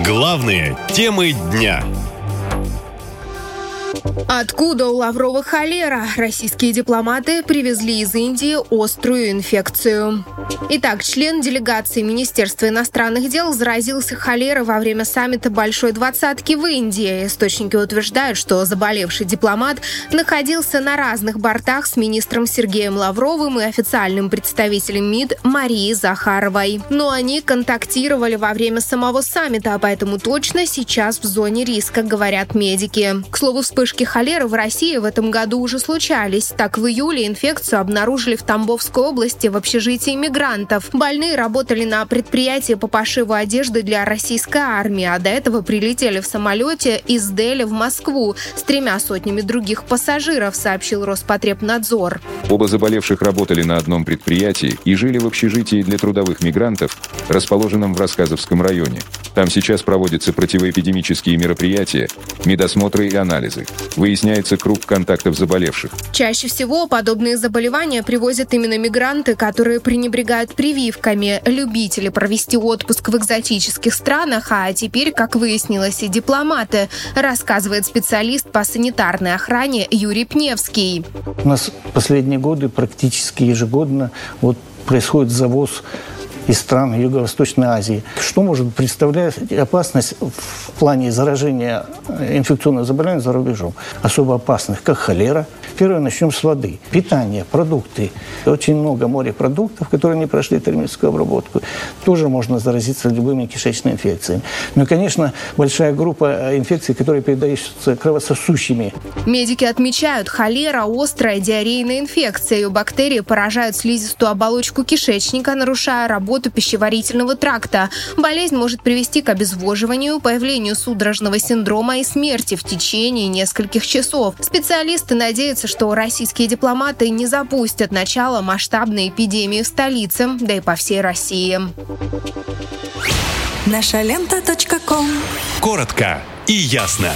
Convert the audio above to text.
Главные темы дня. Откуда у Лаврова холера? Российские дипломаты привезли из Индии острую инфекцию. Итак, член делегации Министерства иностранных дел заразился холерой во время саммита Большой Двадцатки в Индии. Источники утверждают, что заболевший дипломат находился на разных бортах с министром Сергеем Лавровым и официальным представителем МИД Марией Захаровой. Но они контактировали во время самого саммита, а поэтому точно сейчас в зоне риска, говорят медики. К слову, вспышки холеры в России в этом году уже случались. Так, в июле инфекцию обнаружили в Тамбовской области в общежитии мигрантов. Больные работали на предприятии по пошиву одежды для российской армии, а до этого прилетели в самолете из Дели в Москву с тремя сотнями других пассажиров, сообщил Роспотребнадзор. Оба заболевших работали на одном предприятии и жили в общежитии для трудовых мигрантов, расположенном в Рассказовском районе. Там сейчас проводятся противоэпидемические мероприятия, медосмотры и анализы. Выясняется круг контактов заболевших. Чаще всего подобные заболевания привозят именно мигранты, которые пренебрегают прививками, любители провести отпуск в экзотических странах, а теперь, как выяснилось, и дипломаты, рассказывает специалист по санитарной охране Юрий Пневский. У нас последние годы практически ежегодно вот происходит завоз из стран Юго-Восточной Азии. Что может представлять опасность в плане заражения инфекционных заболеваний за рубежом? Особо опасных, как холера. Первое, начнем с воды. Питание, продукты. Очень много морепродуктов, которые не прошли термическую обработку. Тоже можно заразиться любыми кишечными инфекциями. Ну и, конечно, большая группа инфекций, которые передаются кровососущими. Медики отмечают, холера – острая диарейная инфекция. Ее бактерии поражают слизистую оболочку кишечника, нарушая работу работу пищеварительного тракта. Болезнь может привести к обезвоживанию, появлению судорожного синдрома и смерти в течение нескольких часов. Специалисты надеются, что российские дипломаты не запустят начало масштабной эпидемии в столице, да и по всей России. Наша лента. Коротко и ясно.